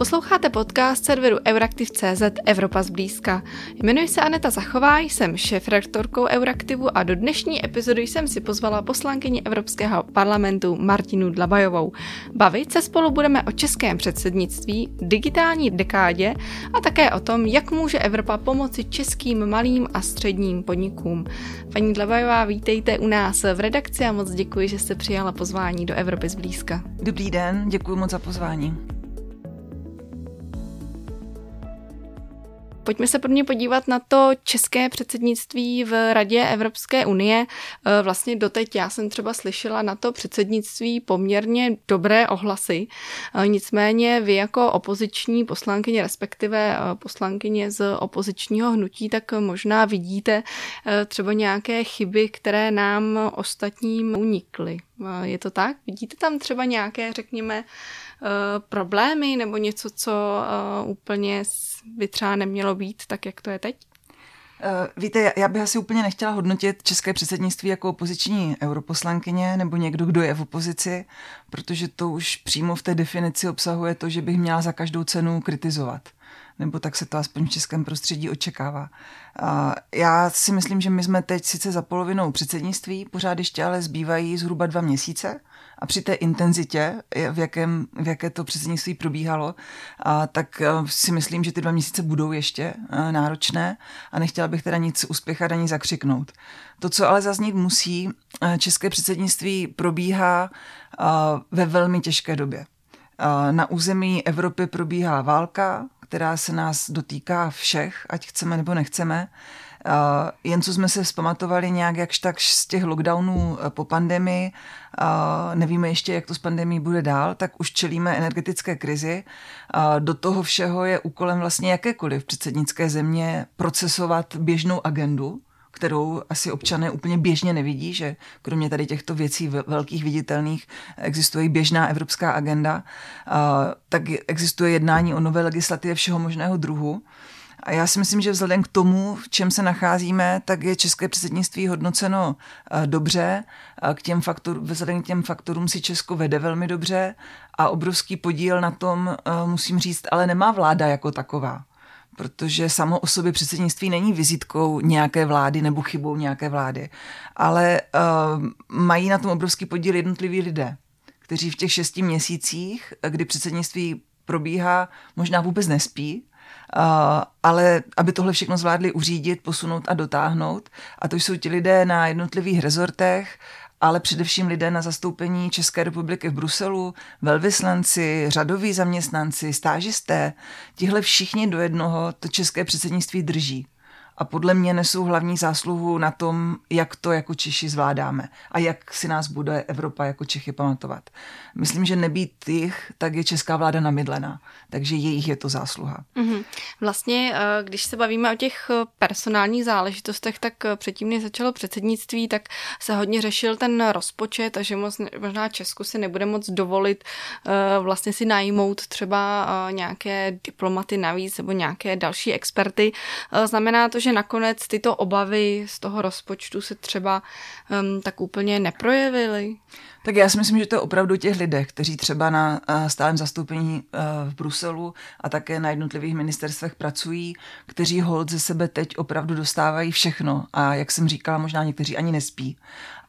Posloucháte podcast serveru Euraktiv.cz Evropa zblízka. Jmenuji se Aneta Zachová, jsem šéf-redaktorkou Euraktivu a do dnešní epizody jsem si pozvala poslankyni Evropského parlamentu Martinu Dlabajovou. Bavit se spolu budeme o českém předsednictví, digitální dekádě a také o tom, jak může Evropa pomoci českým malým a středním podnikům. Paní Dlabajová, vítejte u nás v redakci a moc děkuji, že jste přijala pozvání do Evropy zblízka. Dobrý den, děkuji moc za pozvání. Pojďme se prvně podívat na to české předsednictví v Radě Evropské unie. E, vlastně doteď já jsem třeba slyšela na to předsednictví poměrně dobré ohlasy. E, nicméně vy jako opoziční poslankyně, respektive e, poslankyně z opozičního hnutí, tak možná vidíte třeba nějaké chyby, které nám ostatním unikly. Je to tak? Vidíte tam třeba nějaké, řekněme, problémy nebo něco, co úplně by třeba nemělo být tak, jak to je teď? Uh, víte, já bych asi úplně nechtěla hodnotit české předsednictví jako opoziční europoslankyně nebo někdo, kdo je v opozici, protože to už přímo v té definici obsahuje to, že bych měla za každou cenu kritizovat nebo tak se to aspoň v českém prostředí očekává. Já si myslím, že my jsme teď sice za polovinou předsednictví, pořád ještě ale zbývají zhruba dva měsíce a při té intenzitě, v, jakém, v jaké to předsednictví probíhalo, a tak si myslím, že ty dva měsíce budou ještě náročné a nechtěla bych teda nic uspěchat ani zakřiknout. To, co ale zaznít musí, české předsednictví probíhá ve velmi těžké době. Na území Evropy probíhá válka, která se nás dotýká všech, ať chceme nebo nechceme. Jen co jsme se vzpamatovali nějak jakž tak z těch lockdownů e, po pandemii, nevíme ještě, jak to s pandemí bude dál, tak už čelíme energetické krizi. Do toho všeho je úkolem vlastně jakékoliv předsednické země procesovat běžnou agendu, kterou asi občané úplně běžně nevidí, že kromě tady těchto věcí velkých viditelných existuje běžná evropská agenda, tak existuje jednání o nové legislativě všeho možného druhu. A já si myslím, že vzhledem k tomu, v čem se nacházíme, tak je české předsednictví hodnoceno dobře. K těm faktor, vzhledem k těm faktorům si Česko vede velmi dobře. A obrovský podíl na tom, musím říct, ale nemá vláda jako taková. Protože samo o sobě předsednictví není vizitkou nějaké vlády nebo chybou nějaké vlády, ale uh, mají na tom obrovský podíl jednotliví lidé, kteří v těch šesti měsících, kdy předsednictví probíhá, možná vůbec nespí, ale aby tohle všechno zvládli uřídit, posunout a dotáhnout. A to jsou ti lidé na jednotlivých rezortech, ale především lidé na zastoupení České republiky v Bruselu, velvyslanci, řadoví zaměstnanci, stážisté, tihle všichni do jednoho to české předsednictví drží a podle mě nesou hlavní zásluhu na tom, jak to jako Češi zvládáme a jak si nás bude Evropa jako Čechy pamatovat. Myslím, že nebýt jich, tak je česká vláda namydlená, takže jejich je to zásluha. Mm-hmm. Vlastně, eh, když se bavíme o těch eh, personálních záležitostech, tak eh, předtím, než začalo předsednictví, tak se hodně řešil ten rozpočet a že možná Česku si nebude moc dovolit vlastně si najmout třeba nějaké diplomaty navíc nebo nějaké další experty. Znamená to, že že nakonec tyto obavy z toho rozpočtu se třeba um, tak úplně neprojevily? Tak já si myslím, že to je opravdu těch lidech, kteří třeba na uh, stálem zastoupení uh, v Bruselu a také na jednotlivých ministerstvech pracují, kteří hold ze sebe teď opravdu dostávají všechno a jak jsem říkala, možná někteří ani nespí.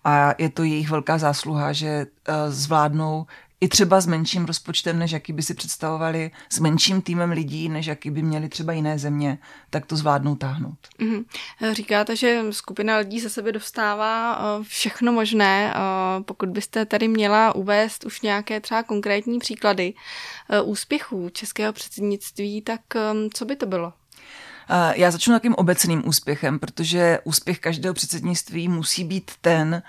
A je to jejich velká zásluha, že uh, zvládnou i třeba s menším rozpočtem, než jaký by si představovali, s menším týmem lidí, než jaký by měli třeba jiné země, tak to zvládnou táhnout. Mm-hmm. Říkáte, že skupina lidí ze sebe dostává eh, všechno možné. Eh, pokud byste tady měla uvést už nějaké třeba konkrétní příklady eh, úspěchů českého předsednictví, tak co by to bylo? Já začnu takým obecným úspěchem, protože úspěch každého předsednictví musí být ten,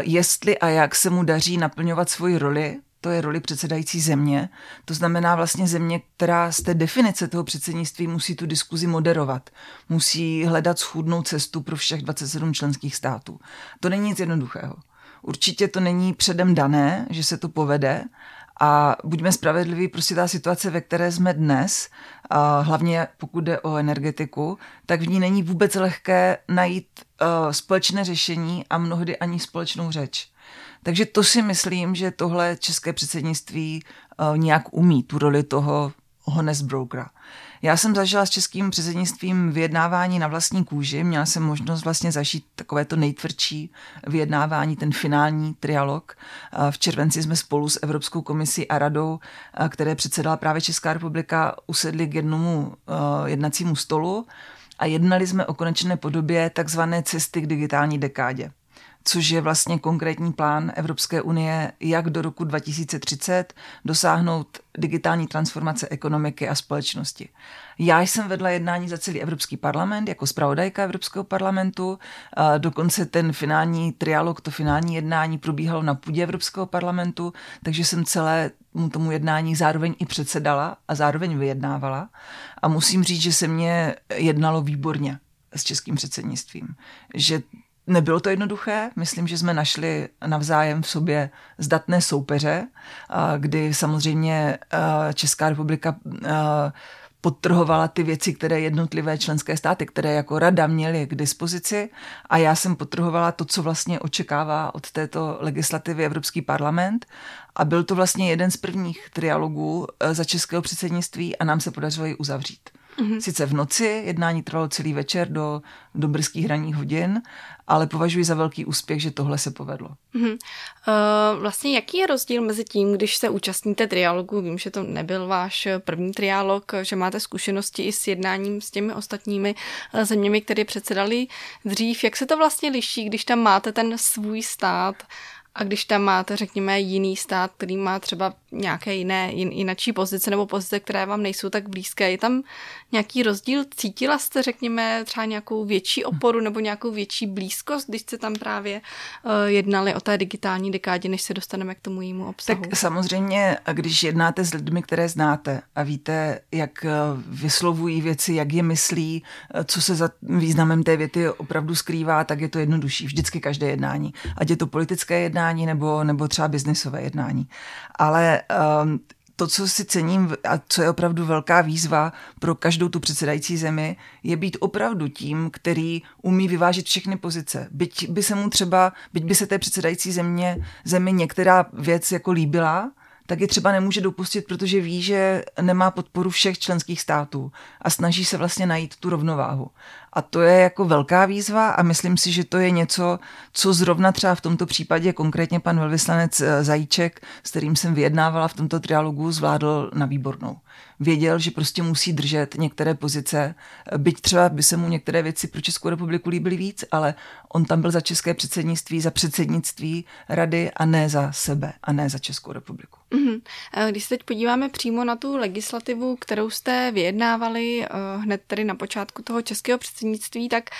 jestli a jak se mu daří naplňovat svoji roli to je roli předsedající země. To znamená vlastně země, která z té definice toho předsednictví musí tu diskuzi moderovat. Musí hledat schůdnou cestu pro všech 27 členských států. To není nic jednoduchého. Určitě to není předem dané, že se to povede, a buďme spravedliví, prostě ta situace, ve které jsme dnes, a hlavně pokud jde o energetiku, tak v ní není vůbec lehké najít uh, společné řešení a mnohdy ani společnou řeč. Takže to si myslím, že tohle české předsednictví uh, nějak umí, tu roli toho honest brokera. Já jsem zažila s českým předsednictvím vyjednávání na vlastní kůži. Měla jsem možnost vlastně zažít takové to nejtvrdší vyjednávání, ten finální trialog. V červenci jsme spolu s Evropskou komisí a radou, které předsedala právě Česká republika, usedli k jednomu jednacímu stolu a jednali jsme o konečné podobě takzvané cesty k digitální dekádě což je vlastně konkrétní plán Evropské unie, jak do roku 2030 dosáhnout digitální transformace ekonomiky a společnosti. Já jsem vedla jednání za celý Evropský parlament jako zpravodajka Evropského parlamentu. Dokonce ten finální trialog, to finální jednání probíhalo na půdě Evropského parlamentu, takže jsem celé tomu jednání zároveň i předsedala a zároveň vyjednávala. A musím říct, že se mě jednalo výborně s českým předsednictvím. Že Nebylo to jednoduché, myslím, že jsme našli navzájem v sobě zdatné soupeře, kdy samozřejmě Česká republika podtrhovala ty věci, které jednotlivé členské státy, které jako rada měly k dispozici a já jsem podtrhovala to, co vlastně očekává od této legislativy Evropský parlament a byl to vlastně jeden z prvních trialogů e, za českého předsednictví a nám se podařilo ji uzavřít. Mm-hmm. Sice v noci, jednání trvalo celý večer do, do brzkých hraních hodin, ale považuji za velký úspěch, že tohle se povedlo. Mm-hmm. Uh, vlastně jaký je rozdíl mezi tím, když se účastníte triálogu, vím, že to nebyl váš první triálog, že máte zkušenosti i s jednáním s těmi ostatními eh, zeměmi, které předsedali dřív. Jak se to vlastně liší, když tam máte ten svůj stát a když tam máte, řekněme, jiný stát, který má třeba nějaké jiné, jin, jinačí pozice nebo pozice, které vám nejsou tak blízké, je tam nějaký rozdíl? Cítila jste, řekněme, třeba nějakou větší oporu nebo nějakou větší blízkost, když jste tam právě uh, jednali o té digitální dekádě, než se dostaneme k tomu jímu obsahu? Tak samozřejmě, když jednáte s lidmi, které znáte a víte, jak eh, vyslovují věci, jak je myslí, eh, co se za významem té věty opravdu skrývá, tak je to jednodušší. Vždycky každé jednání. Ať je to politické jednání nebo, nebo třeba biznisové jednání. Ale um, to, co si cením a co je opravdu velká výzva pro každou tu předsedající zemi, je být opravdu tím, který umí vyvážit všechny pozice. Byť by se mu třeba, byť by se té předsedající země, zemi některá věc jako líbila, tak je třeba nemůže dopustit, protože ví, že nemá podporu všech členských států a snaží se vlastně najít tu rovnováhu. A to je jako velká výzva a myslím si, že to je něco, co zrovna třeba v tomto případě konkrétně pan velvyslanec eh, Zajíček, s kterým jsem vyjednávala v tomto trialogu, zvládl na výbornou. Věděl, že prostě musí držet některé pozice, byť třeba by se mu některé věci pro Českou republiku líbily víc, ale on tam byl za české předsednictví, za předsednictví rady a ne za sebe a ne za Českou republiku. Mm-hmm. Když se teď podíváme přímo na tu legislativu, kterou jste vyjednávali eh, hned tedy na počátku toho českého předsednictví, předsednictví, tak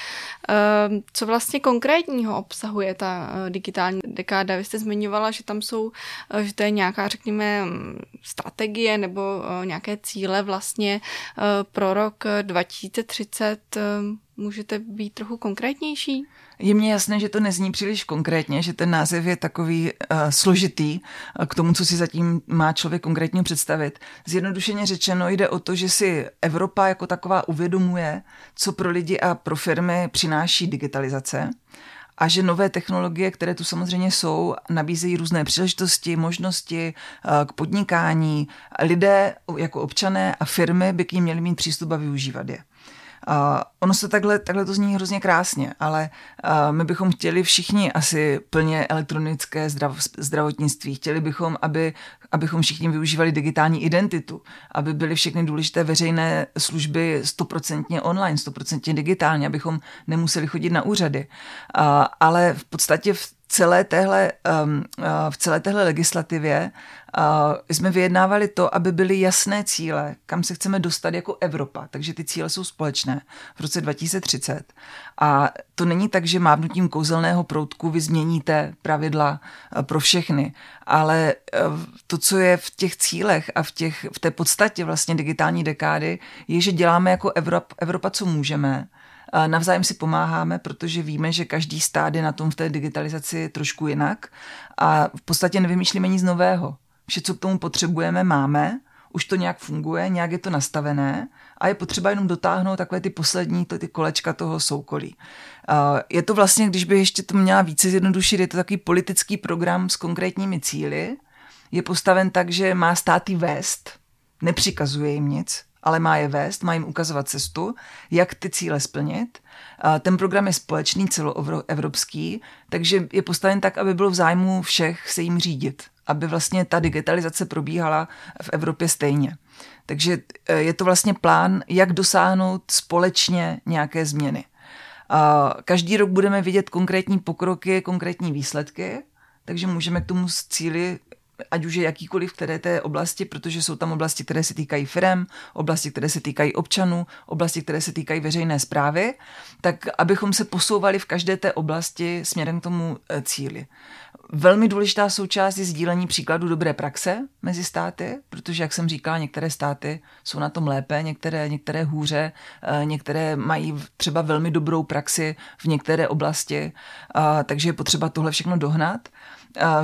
ehm, co vlastně konkrétního obsahuje ta eh, digitální dekáda? Vy jste zmiňovala, že tam jsou, eh, že to je nějaká, řekněme, mm, strategie nebo eh, nějaké cíle vlastně pro rok 2030. Můžete být trochu konkrétnější? Je mně jasné, že to nezní příliš konkrétně, že ten název je takový uh, složitý uh, k tomu, co si zatím má člověk konkrétně představit. Zjednodušeně řečeno jde o to, že si Evropa jako taková uvědomuje, co pro lidi a pro firmy přináší digitalizace a že nové technologie, které tu samozřejmě jsou, nabízejí různé příležitosti, možnosti eh, k podnikání. Lidé jako občané a firmy by k ním měli mít přístup a využívat je. Uh, ono se takhle, takhle to zní hrozně krásně, ale uh, my bychom chtěli všichni asi plně elektronické zdrav, zdravotnictví. Chtěli bychom, aby, abychom všichni využívali digitální identitu, aby byly všechny důležité veřejné služby stoprocentně online, stoprocentně digitálně, abychom nemuseli chodit na úřady. Uh, ale v podstatě v celé téhle, um, uh, v celé téhle legislativě uh, jsme vyjednávali to, aby byly jasné cíle, kam se chceme dostat jako Evropa. Takže ty cíle jsou společné v roce 2030. A to není tak, že mávnutím kouzelného proutku vy změníte pravidla uh, pro všechny, ale uh, to, co je v těch cílech a v, těch, v té podstatě vlastně digitální dekády, je, že děláme jako Evropa, Evropa co můžeme Navzájem si pomáháme, protože víme, že každý stát je na tom v té digitalizaci trošku jinak a v podstatě nevymýšlíme nic nového. Vše, co k tomu potřebujeme, máme, už to nějak funguje, nějak je to nastavené a je potřeba jenom dotáhnout takové ty poslední to, ty kolečka toho soukolí. Je to vlastně, když by ještě to měla více zjednodušit, je to takový politický program s konkrétními cíly, je postaven tak, že má státy vést, nepřikazuje jim nic, ale má je vést, má jim ukazovat cestu, jak ty cíle splnit. Ten program je společný, celoevropský, takže je postaven tak, aby bylo v zájmu všech se jim řídit, aby vlastně ta digitalizace probíhala v Evropě stejně. Takže e, je to vlastně plán, jak dosáhnout společně nějaké změny. Každý rok budeme vidět konkrétní pokroky, konkrétní výsledky, takže můžeme k tomu cíli ať už je jakýkoliv v které té oblasti, protože jsou tam oblasti, které se týkají firm, oblasti, které se týkají občanů, oblasti, které se týkají veřejné zprávy, tak abychom se posouvali v každé té oblasti směrem k tomu e, cíli. Velmi důležitá součást je sdílení příkladu dobré praxe mezi státy, protože, jak jsem říkala, některé státy jsou na tom lépe, některé, některé hůře, e, některé mají třeba velmi dobrou praxi v některé oblasti, takže je potřeba tohle všechno dohnat.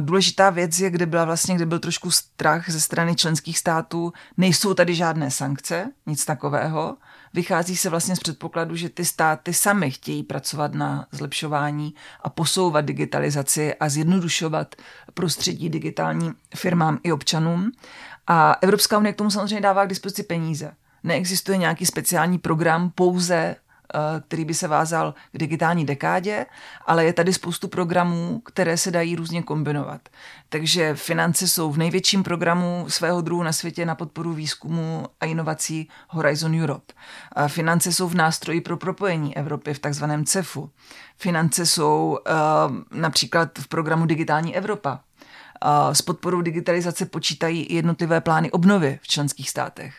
Důležitá věc je, kde byla vlastně, kde byl trošku strach ze strany členských států, nejsou tady žádné sankce, nic takového. Vychází se vlastně z předpokladu, že ty státy sami chtějí pracovat na zlepšování a posouvat digitalizaci a zjednodušovat prostředí digitální firmám i občanům. A Evropská unie k tomu samozřejmě dává k dispozici peníze. Neexistuje nějaký speciální program pouze Eh, který by se vázal k digitální dekádě, ale je tady spoustu programů, které se dají různě kombinovat. Takže finance jsou v největším programu svého druhu na světě na podporu výzkumu a inovací Horizon Europe. Finance jsou v nástroji pro propojení Evropy v takzvaném CEFu. Finance jsou uh, například v programu Digitální Evropa. S podporou digitalizace počítají i jednotlivé plány obnovy v členských státech.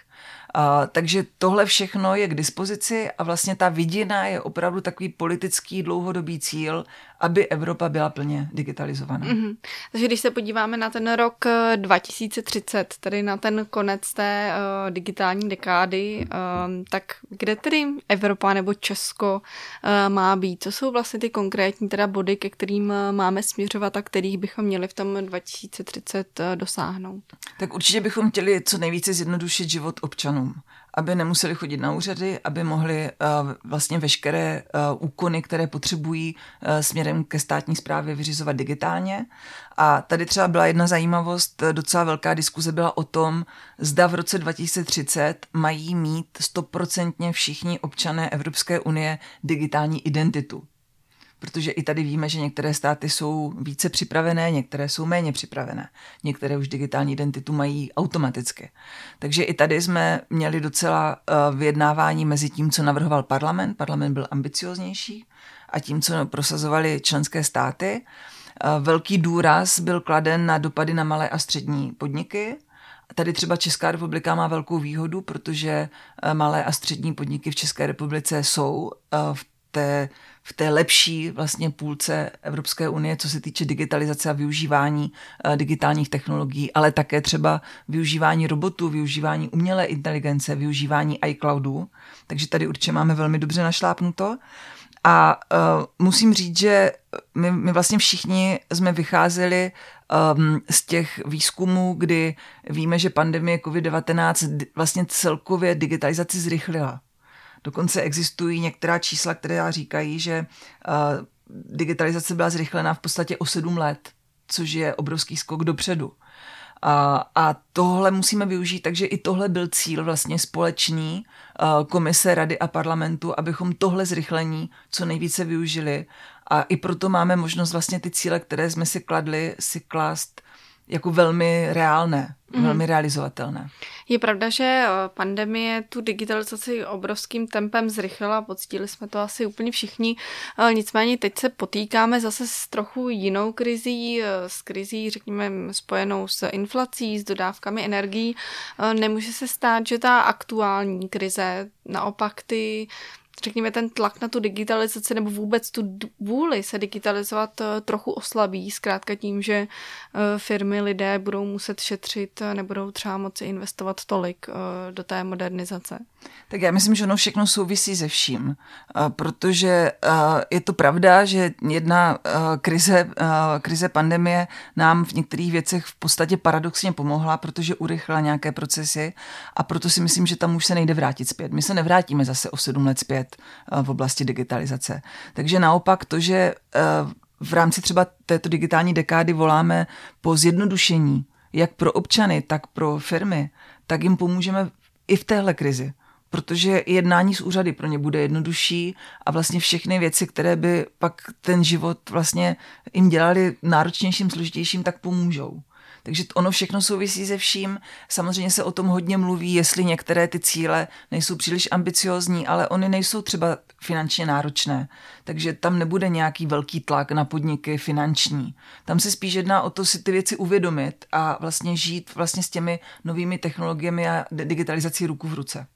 Uh, takže tohle všechno je k dispozici a vlastně ta vidina je opravdu takový politický dlouhodobý cíl, aby Evropa byla plně digitalizovaná. Mm-hmm. Takže když se podíváme na ten rok 2030, eh, tedy na ten konec té uh, digitální dekády, uh, tak kde tedy Evropa nebo Česko uh, má být? Co jsou vlastně ty konkrétní teda body, ke kterým máme směřovat a kterých bychom měli v tom 2030 uh, dosáhnout? Tak určitě bychom chtěli co nejvíce zjednodušit život občanům aby nemuseli chodit na úřady, aby mohli uh, vlastně veškeré uh, úkony, které potřebují uh, směrem ke státní správě vyřizovat digitálně. A tady třeba byla jedna zajímavost, docela velká diskuze byla o tom, zda v roce 2030 mají mít stoprocentně všichni občané Evropské unie digitální identitu protože i tady víme, že některé státy jsou více připravené, některé jsou méně připravené. Některé už digitální identitu mají automaticky. Takže i tady jsme měli docela uh, vyjednávání mezi tím, co navrhoval parlament. Parlament byl ambicioznější a tím, co prosazovali členské státy. Uh, velký důraz byl kladen na dopady na malé a střední podniky, Tady třeba Česká republika má velkou výhodu, protože uh, malé a střední podniky v České republice jsou v té v té lepší vlastně půlce Evropské unie, co se týče digitalizace a využívání uh, digitálních technologií, ale také třeba využívání robotů, využívání umělé inteligence, využívání iCloudu. Takže tady určitě máme velmi dobře našlápnuto. A uh, musím říct, že my, my vlastně všichni jsme vycházeli um, z těch výzkumů, kdy víme, že pandemie COVID-19 vlastně celkově digitalizaci zrychlila. Dokonce existují některá čísla, které říkají, že uh, digitalizace byla zrychlena v podstatě o sedm let, což je obrovský skok dopředu. A, a tohle musíme využít, takže i tohle byl cíl vlastně společný uh, komise, rady a parlamentu, abychom tohle zrychlení co nejvíce využili. A i proto máme možnost vlastně ty cíle, které jsme si kladli, si klást jako velmi reálné, mm. velmi realizovatelné. Je pravda, že eh, pandemie tu digitalizaci obrovským tempem zrychlila, poctili jsme to asi úplně všichni, eh, nicméně teď se potýkáme zase s trochu jinou krizí, eh, s krizí, řekněme, spojenou s inflací, s dodávkami energií. Nemůže se stát, že ta aktuální krize naopak ty řekněme, ten tlak na tu digitalizaci nebo vůbec tu vůli se digitalizovat eh, trochu oslabí, zkrátka tím, že eh, firmy, lidé budou muset šetřit, eh, nebudou třeba moci investovat tolik do té modernizace. Tak já myslím, že ono všechno souvisí se vším, protože je to pravda, že jedna krize, krize pandemie nám v některých věcech v podstatě paradoxně pomohla, protože urychlila nějaké procesy a proto si myslím, že tam už se nejde vrátit zpět. My se nevrátíme zase o sedm let zpět v oblasti digitalizace. Takže naopak to, že v rámci třeba této digitální dekády voláme po zjednodušení jak pro občany, tak pro firmy, tak jim pomůžeme i v téhle krizi protože jednání s úřady pro ně bude jednodušší a vlastně všechny věci, které by pak ten život vlastně jim dělali náročnějším, složitějším, tak pomůžou. Takže ono všechno souvisí se vším. Samozřejmě se o tom hodně mluví, jestli některé ty cíle nejsou příliš ambiciozní, ale oni nejsou třeba finančně náročné. Takže tam nebude nějaký velký tlak na podniky finanční. Tam se spíš jedná o to si ty věci uvědomit a vlastně žít vlastně s těmi novými technologiemi a digitalizací ruku v ruce.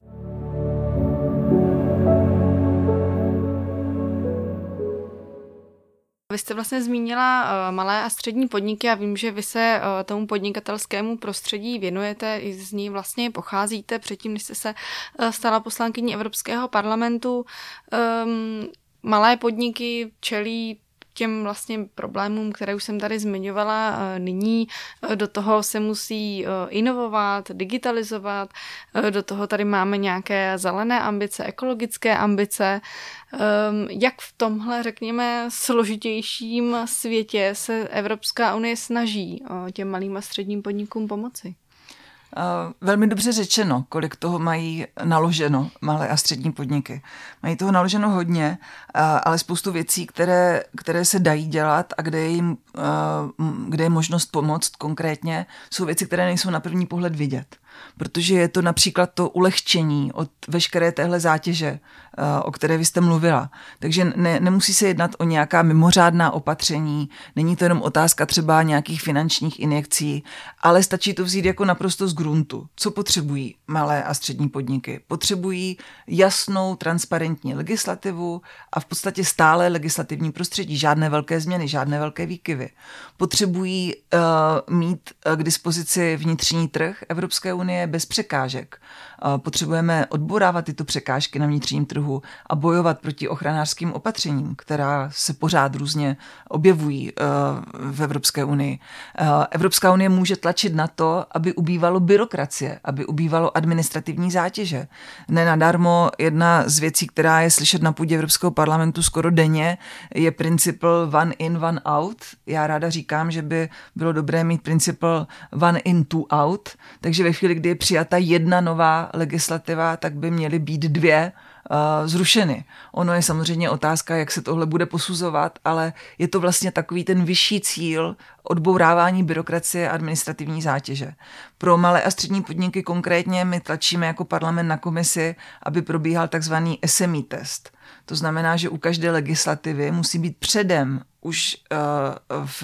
Vy jste vlastně zmínila uh, malé a střední podniky a vím, že vy se uh, tomu podnikatelskému prostředí věnujete, i z ní vlastně pocházíte předtím, než jste se uh, stala poslankyní Evropského parlamentu. Um, malé podniky čelí těm vlastně problémům, které už jsem tady zmiňovala nyní. Do toho se musí inovovat, digitalizovat, do toho tady máme nějaké zelené ambice, ekologické ambice. Ehm, jak v tomhle, řekněme, složitějším světě se Evropská unie snaží těm malým a středním podnikům pomoci? Velmi dobře řečeno, kolik toho mají naloženo malé a střední podniky. Mají toho naloženo hodně, ale spoustu věcí, které, které se dají dělat a kde je, jim, kde je možnost pomoct konkrétně, jsou věci, které nejsou na první pohled vidět protože je to například to ulehčení od veškeré téhle zátěže, eh, o které vy jste mluvila. Takže ne, nemusí se jednat o nějaká mimořádná opatření, není to jenom otázka třeba nějakých finančních injekcí, ale stačí to vzít jako naprosto z gruntu. Co potřebují malé a střední podniky? Potřebují jasnou, transparentní legislativu a v podstatě stále legislativní prostředí, žádné velké změny, žádné velké výkyvy. Potřebují uh, mít uh, k dispozici vnitřní trh Evropské unie, unie bez překážek. Potřebujeme odborávat tyto překážky na vnitřním trhu a bojovat proti ochranářským opatřením, která se pořád různě objevují eh, v Evropské unii. Eh, Evropská unie může tlačit na to, aby ubývalo byrokracie, aby ubývalo administrativní zátěže. Nenadarmo jedna z věcí, která je slyšet na půdě Evropského parlamentu skoro denně, je princip one in, one out. Já ráda říkám, že by bylo dobré mít princip one in, two out, takže ve chvíli, kdy je přijata jedna nová legislativa, tak by měly být dvě uh, zrušeny. Ono je samozřejmě otázka, jak se tohle bude posuzovat, ale je to vlastně takový ten vyšší cíl odbourávání byrokracie a administrativní zátěže. Pro malé a střední podniky konkrétně my tlačíme jako parlament na komisi, aby probíhal takzvaný SME test. To znamená, že u každé legislativy musí být předem už v,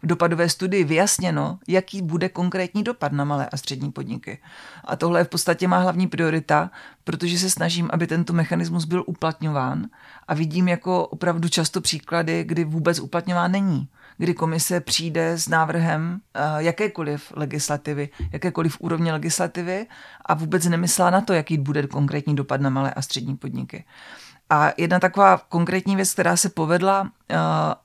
v dopadové studii vyjasněno, jaký bude konkrétní dopad na malé a střední podniky. A tohle je v podstatě má hlavní priorita, protože se snažím, aby tento mechanismus byl uplatňován a vidím jako opravdu často příklady, kdy vůbec uplatňován není kdy komise přijde s návrhem uh, jakékoliv legislativy, jakékoliv úrovně legislativy a vůbec nemyslela na to, jaký bude konkrétní dopad na malé a střední podniky. A jedna taková konkrétní věc, která se povedla eh,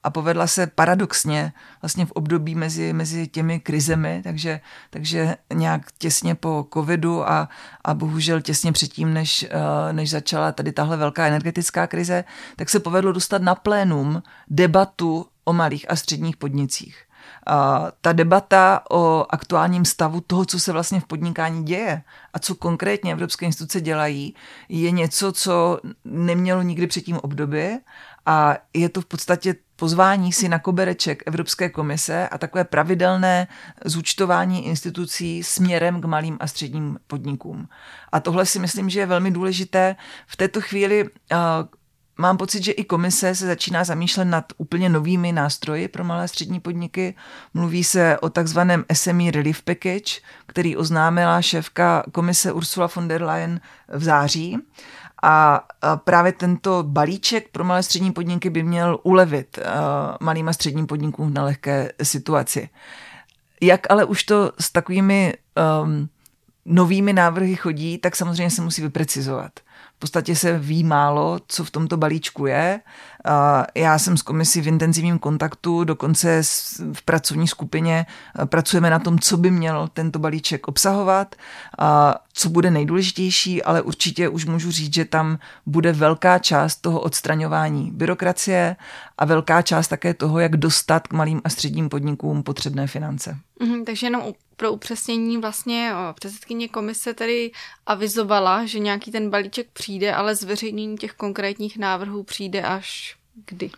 a povedla se paradoxně vlastně v období mezi, mezi těmi krizemi, takže, takže nějak těsně po covidu a, a bohužel těsně předtím, než, eh, než začala tady tahle velká energetická krize, tak se povedlo dostat na plénum debatu o malých a středních podnicích. A ta debata o aktuálním stavu toho, co se vlastně v podnikání děje a co konkrétně evropské instituce dělají, je něco, co nemělo nikdy předtím období a je to v podstatě pozvání si na kobereček Evropské komise a takové pravidelné zúčtování institucí směrem k malým a středním podnikům. A tohle si myslím, že je velmi důležité. V této chvíli Mám pocit, že i komise se začíná zamýšlet nad úplně novými nástroji pro malé a střední podniky. Mluví se o takzvaném SME Relief Package, který oznámila šéfka komise Ursula von der Leyen v září. A právě tento balíček pro malé střední podniky by měl ulevit malým a středním podnikům v nelehké situaci. Jak ale už to s takovými um, novými návrhy chodí, tak samozřejmě se musí vyprecizovat podstatě se ví málo, co v tomto balíčku je. Já jsem s komisí v intenzivním kontaktu, dokonce v pracovní skupině pracujeme na tom, co by měl tento balíček obsahovat, co bude nejdůležitější, ale určitě už můžu říct, že tam bude velká část toho odstraňování byrokracie a velká část také toho, jak dostat k malým a středním podnikům potřebné finance. Mhm, takže jenom pro upřesnění vlastně předsedkyně komise tedy avizovala, že nějaký ten balíček přijde, ale zveřejnění těch konkrétních návrhů přijde až kdy?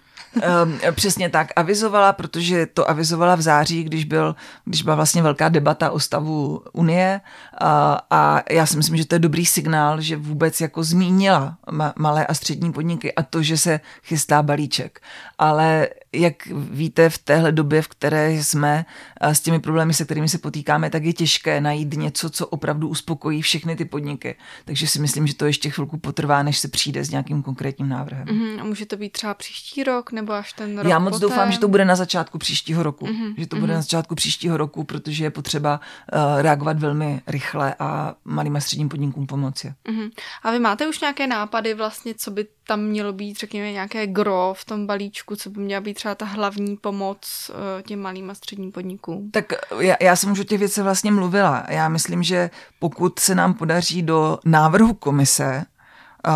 Um, přesně tak, avizovala, protože to avizovala v září, když, byl, když byla vlastně velká debata o stavu Unie a, a já si myslím, že to je dobrý signál, že vůbec jako zmínila ma, malé a střední podniky a to, že se chystá balíček. Ale jak víte, v téhle době, v které jsme s těmi problémy, se kterými se potýkáme, tak je těžké najít něco, co opravdu uspokojí všechny ty podniky. Takže si myslím, že to ještě chvilku potrvá, než se přijde s nějakým konkrétním návrhem. Mm-hmm. A může to být třeba příští rok nebo až ten rok Já moc poté? doufám, že to bude na začátku příštího roku. Mm-hmm. Že to bude mm-hmm. na začátku příštího roku, protože je potřeba uh, reagovat velmi rychle a malým a středním podnikům pomoci. Mm-hmm. A vy máte už nějaké nápady vlastně, co by tam mělo být, řekněme, nějaké gro v tom balíčku, co by měla být třeba ta hlavní pomoc uh, těm malým a středním podnikům? Tak já, já jsem už o těch věcech vlastně mluvila. Já myslím, že pokud se nám podaří do návrhu komise uh,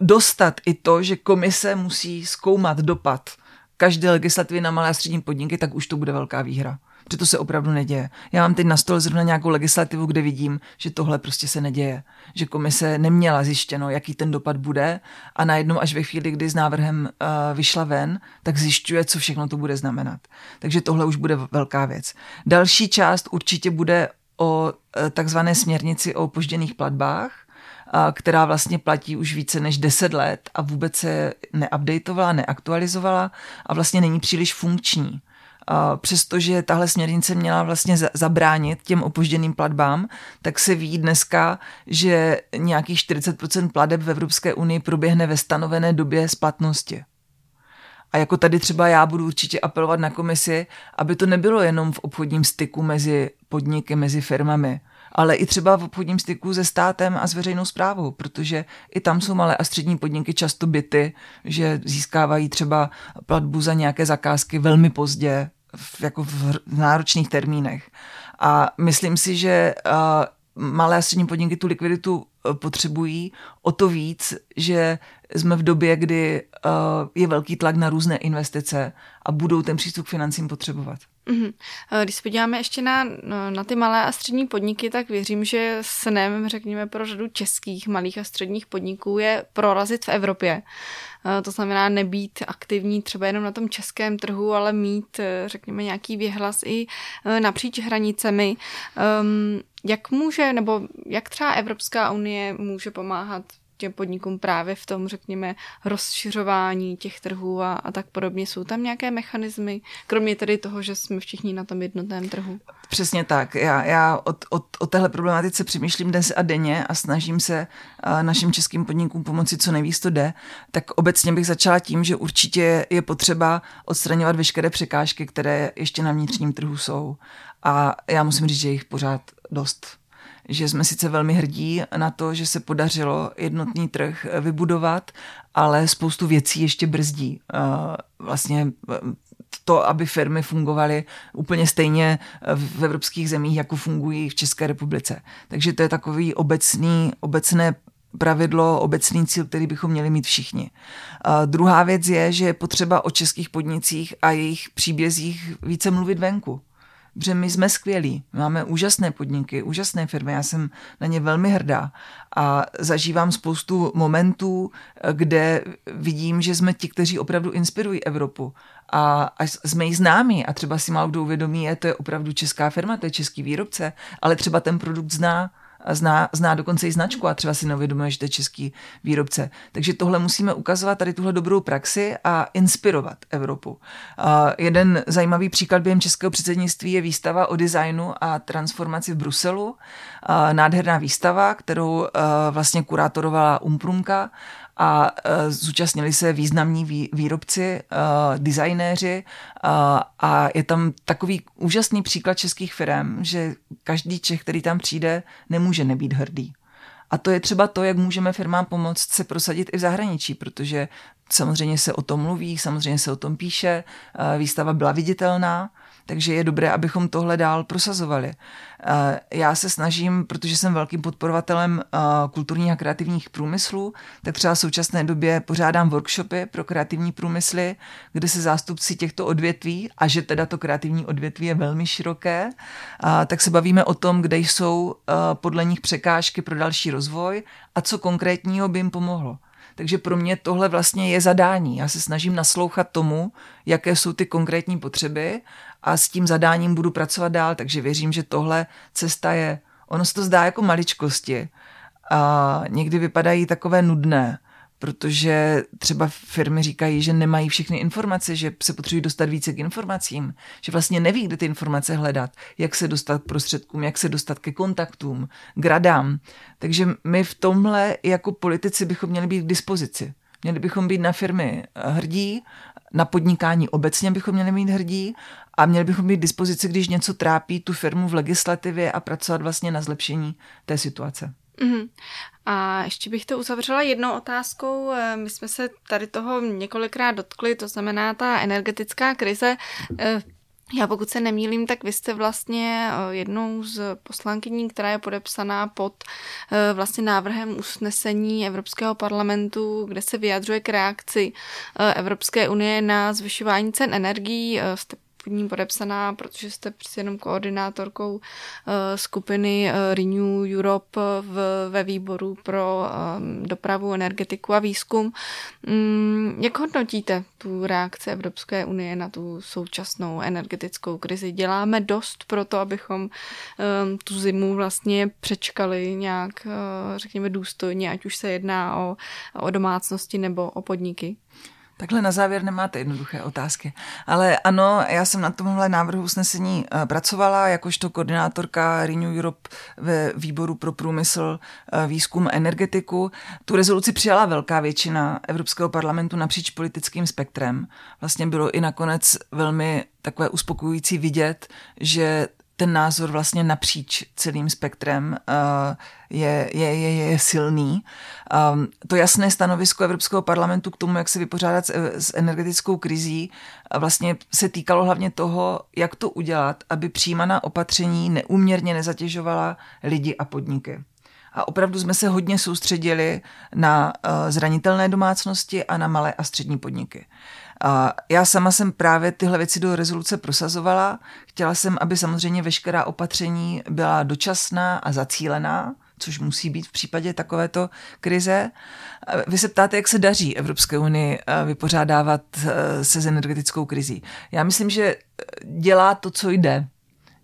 dostat i to, že komise musí zkoumat dopad každé legislativy na malé a střední podniky, tak už to bude velká výhra. Protože to se opravdu neděje. Já mám teď na stole zrovna nějakou legislativu, kde vidím, že tohle prostě se neděje. Že komise neměla zjištěno, jaký ten dopad bude a najednou až ve chvíli, kdy s návrhem uh, vyšla ven, tak zjišťuje, co všechno to bude znamenat. Takže tohle už bude velká věc. Další část určitě bude o uh, takzvané směrnici o opožděných platbách, která vlastně platí už více než 10 let a vůbec se neupdateovala, neaktualizovala a vlastně není příliš funkční. Přestože tahle směrnice měla vlastně zabránit těm opožděným platbám, tak se ví dneska, že nějakých 40% plateb v Evropské unii proběhne ve stanovené době splatnosti. A jako tady třeba já budu určitě apelovat na komisi, aby to nebylo jenom v obchodním styku mezi podniky, mezi firmami, ale i třeba v obchodním styku se státem a s veřejnou zprávou, protože i tam jsou malé a střední podniky často byty, že získávají třeba platbu za nějaké zakázky velmi pozdě, v, jako v náročných termínech. A myslím si, že uh, malé a střední podniky tu likviditu uh, potřebují o to víc, že jsme v době, kdy uh, je velký tlak na různé investice a budou ten přístup k financím potřebovat. Mm-hmm. Když se podíváme ještě na, na ty malé a střední podniky, tak věřím, že snem, řekněme, pro řadu českých malých a středních podniků je prorazit v Evropě. To znamená nebýt aktivní třeba jenom na tom českém trhu, ale mít, řekněme, nějaký věhlas i napříč hranicemi. Ehm, jak může, nebo jak třeba Evropská unie může pomáhat těm podnikům právě v tom, řekněme, rozšiřování těch trhů a, a tak podobně. Jsou tam nějaké mechanismy, kromě tedy toho, že jsme všichni na tom jednotném trhu? Přesně tak. Já, já o, o, o téhle problematice přemýšlím dnes a denně a snažím se našim českým podnikům pomoci, co nejvíc to jde. Tak obecně bych začala tím, že určitě je potřeba odstraňovat veškeré překážky, které ještě na vnitřním trhu jsou. A já musím říct, že jich pořád dost že jsme sice velmi hrdí na to, že se podařilo jednotný trh vybudovat, ale spoustu věcí ještě brzdí. Vlastně to, aby firmy fungovaly úplně stejně v evropských zemích, jako fungují v České republice. Takže to je takový obecný, obecné pravidlo, obecný cíl, který bychom měli mít všichni. A druhá věc je, že je potřeba o českých podnicích a jejich příbězích více mluvit venku protože my jsme skvělí, máme úžasné podniky, úžasné firmy, já jsem na ně velmi hrdá a zažívám spoustu momentů, kde vidím, že jsme ti, kteří opravdu inspirují Evropu a, a jsme jí známí. A třeba si málo kdo uvědomí, je to je opravdu česká firma, to je český výrobce, ale třeba ten produkt zná zná, zná dokonce i značku a třeba si neuvědomuje, že to je český výrobce. Takže tohle musíme ukazovat, tady tuhle dobrou praxi a inspirovat Evropu. A jeden zajímavý příklad během českého předsednictví je výstava o designu a transformaci v Bruselu. A nádherná výstava, kterou vlastně kurátorovala Umprumka a uh, zúčastnili se významní výrobci, uh, designéři uh, a je tam takový úžasný příklad českých firm, že každý Čech, který tam přijde, nemůže nebýt hrdý. A to je třeba to, jak můžeme firmám pomoct se prosadit i v zahraničí, protože samozřejmě se o tom mluví, samozřejmě se o tom píše, výstava byla viditelná, takže je dobré, abychom tohle dál prosazovali. Eh, já se snažím, protože jsem velkým podporovatelem eh, kulturních a kreativních průmyslů, tak třeba v současné době pořádám workshopy pro kreativní průmysly, kde se zástupci těchto odvětví, a že teda to kreativní odvětví je velmi široké, tak se bavíme o tom, kde jsou eh, podle nich překážky pro další rozvoj a co konkrétního by jim pomohlo. Takže pro mě tohle vlastně je zadání. Já se snažím naslouchat tomu, jaké jsou ty konkrétní potřeby a s tím zadáním budu pracovat dál, takže věřím, že tohle cesta je, ono se to zdá jako maličkosti a někdy vypadají takové nudné, protože třeba firmy říkají, že nemají všechny informace, že se potřebují dostat více k informacím, že vlastně neví, kde ty informace hledat, jak se dostat k prostředkům, jak se dostat ke kontaktům, k radám. Takže my v tomhle jako politici bychom měli být k dispozici. Měli bychom být na firmy hrdí, na podnikání obecně bychom měli mít hrdí a měli bychom být dispozici, když něco trápí tu firmu v legislativě a pracovat vlastně na zlepšení té situace. Mm-hmm. A ještě bych to uzavřela jednou otázkou. Eh, my jsme se tady toho několikrát dotkli, to znamená ta energetická krize. Eh, já pokud se nemýlím, tak vy jste vlastně eh, jednou z poslankyní, která je podepsaná pod vlastně návrhem usnesení Evropského parlamentu, kde se vyjadřuje k reakci Evropské unie na zvyšování cen energií. Jste pod ním podepsaná, protože jste přeci jenom koordinátorkou uh, skupiny uh, Renew Europe v, ve výboru pro dopravu, energetiku a výzkum. Um, jak hodnotíte tu reakci Evropské unie na tu současnou energetickou krizi? Děláme dost pro to, abychom tu zimu vlastně přečkali nějak, řekněme, důstojně, ať už se jedná o, o domácnosti nebo o podniky? Takhle na závěr nemáte jednoduché otázky. Ale ano, já jsem na tomhle návrhu usnesení eh, pracovala jakožto koordinátorka Renew Europe ve výboru pro průmysl, eh, výzkum, energetiku. Tu rezoluci přijala velká většina Evropského parlamentu napříč politickým spektrem. Vlastně bylo i nakonec velmi takové uspokojující vidět, že ten názor vlastně napříč celým spektrem uh, je, je, je, je silný. Um, to jasné stanovisko Evropského parlamentu k tomu, jak se vypořádat s, s energetickou krizí, vlastně se týkalo hlavně toho, jak to udělat, aby přijímaná opatření neuměrně nezatěžovala lidi a podniky. A opravdu jsme se hodně soustředili na uh, zranitelné domácnosti a na malé a střední podniky. Já sama jsem právě tyhle věci do rezoluce prosazovala. Chtěla jsem, aby samozřejmě veškerá opatření byla dočasná a zacílená, což musí být v případě takovéto krize. Vy se ptáte, jak se daří Evropské unii eh, vypořádávat eh, se s energetickou krizí. Já myslím, že dělá to, co jde.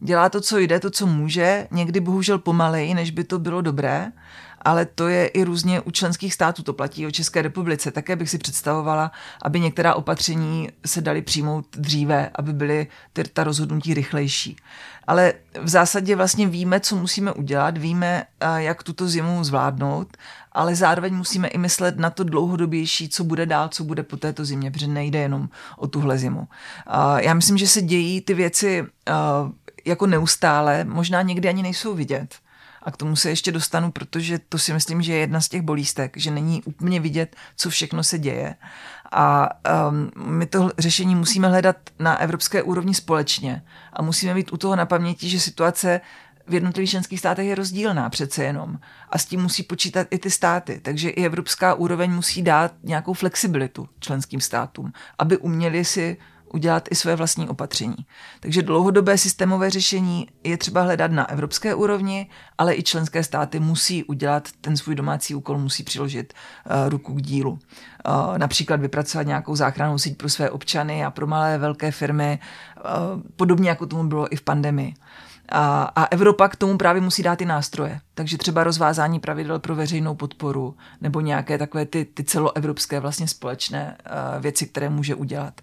Dělá to, co jde, to, co může, někdy bohužel pomaleji, než by to bylo dobré, ale to je i různě u členských států, to platí o České republice. Také bych si představovala, aby některá opatření se daly přijmout dříve, aby byly ta rozhodnutí rychlejší. Ale v zásadě vlastně víme, co musíme udělat, víme, jak tuto zimu zvládnout, ale zároveň musíme i myslet na to dlouhodobější, co bude dál, co bude po této zimě, protože nejde jenom o tuhle zimu. Já myslím, že se dějí ty věci jako neustále, možná někdy ani nejsou vidět a k tomu se ještě dostanu, protože to si myslím, že je jedna z těch bolístek, že není úplně vidět, co všechno se děje. A um, my to řešení musíme hledat na evropské úrovni společně a musíme mít u toho na paměti, že situace v jednotlivých členských státech je rozdílná přece jenom. A s tím musí počítat i ty státy. Takže i evropská úroveň musí dát nějakou flexibilitu členským státům, aby uměli si udělat i své vlastní opatření. Takže dlouhodobé systémové řešení je třeba hledat na evropské úrovni, ale i členské státy musí udělat ten svůj domácí úkol, musí přiložit uh, ruku k dílu. Uh, například vypracovat nějakou záchrannou síť pro své občany a pro malé velké firmy, uh, podobně jako tomu bylo i v pandemii. A, a Evropa k tomu právě musí dát i nástroje. Takže třeba rozvázání pravidel pro veřejnou podporu nebo nějaké takové ty, ty celoevropské vlastně společné uh, věci, které může udělat.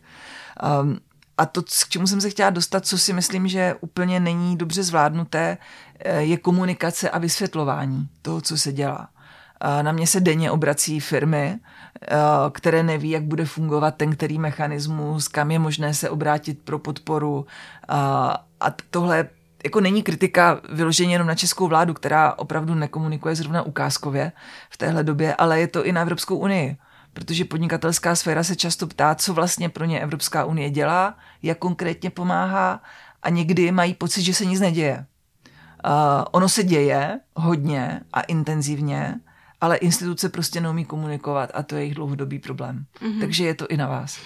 Um, a to, k čemu jsem se chtěla dostat, co si myslím, že úplně není dobře zvládnuté, eh, je komunikace a vysvětlování toho, co se dělá. Na mě se denně obrací firmy, eh, které neví, jak bude fungovat ten který mechanismus, kam je možné se obrátit pro podporu. A tohle jako není kritika vyloženě jenom na českou vládu, která opravdu nekomunikuje zrovna ukázkově v téhle době, ale je to i na Evropskou unii protože podnikatelská sféra se často ptá, co vlastně pro ně Evropská unie dělá, jak konkrétně pomáhá a někdy mají pocit, že se nic neděje. Uh, ono se děje hodně a intenzivně, ale instituce prostě neumí komunikovat a to je jejich dlouhodobý problém. Mm-hmm. Takže je to i na vás.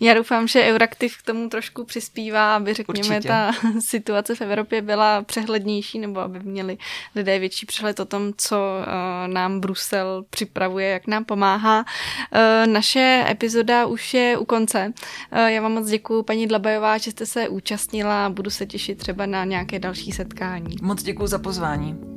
Já doufám, že Euraktiv k tomu trošku přispívá, aby řekněme Určitě. ta situace v Evropě byla přehlednější nebo aby měli lidé větší přehled o tom, co uh, nám Brusel připravuje, jak nám pomáhá. Uh, naše epizoda už je u konce. Uh, já vám moc děkuji, paní Dlabajová, že jste se účastnila a budu se těšit třeba na nějaké další setkání. Moc děkuji za pozvání.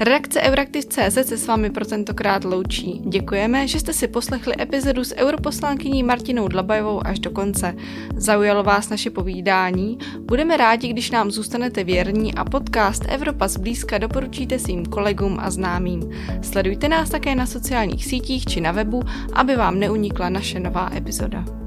Redakce Euraktiv.cz se s vámi pro tentokrát loučí. Děkujeme, že jste si poslechli epizodu s europoslankyní Martinou Dlabajovou až do konce. Zaujalo vás naše povídání? Budeme rádi, když nám zůstanete věrní a podcast Evropa zblízka doporučíte svým kolegům a známým. Sledujte nás také na sociálních sítích či na webu, aby vám neunikla naše nová epizoda.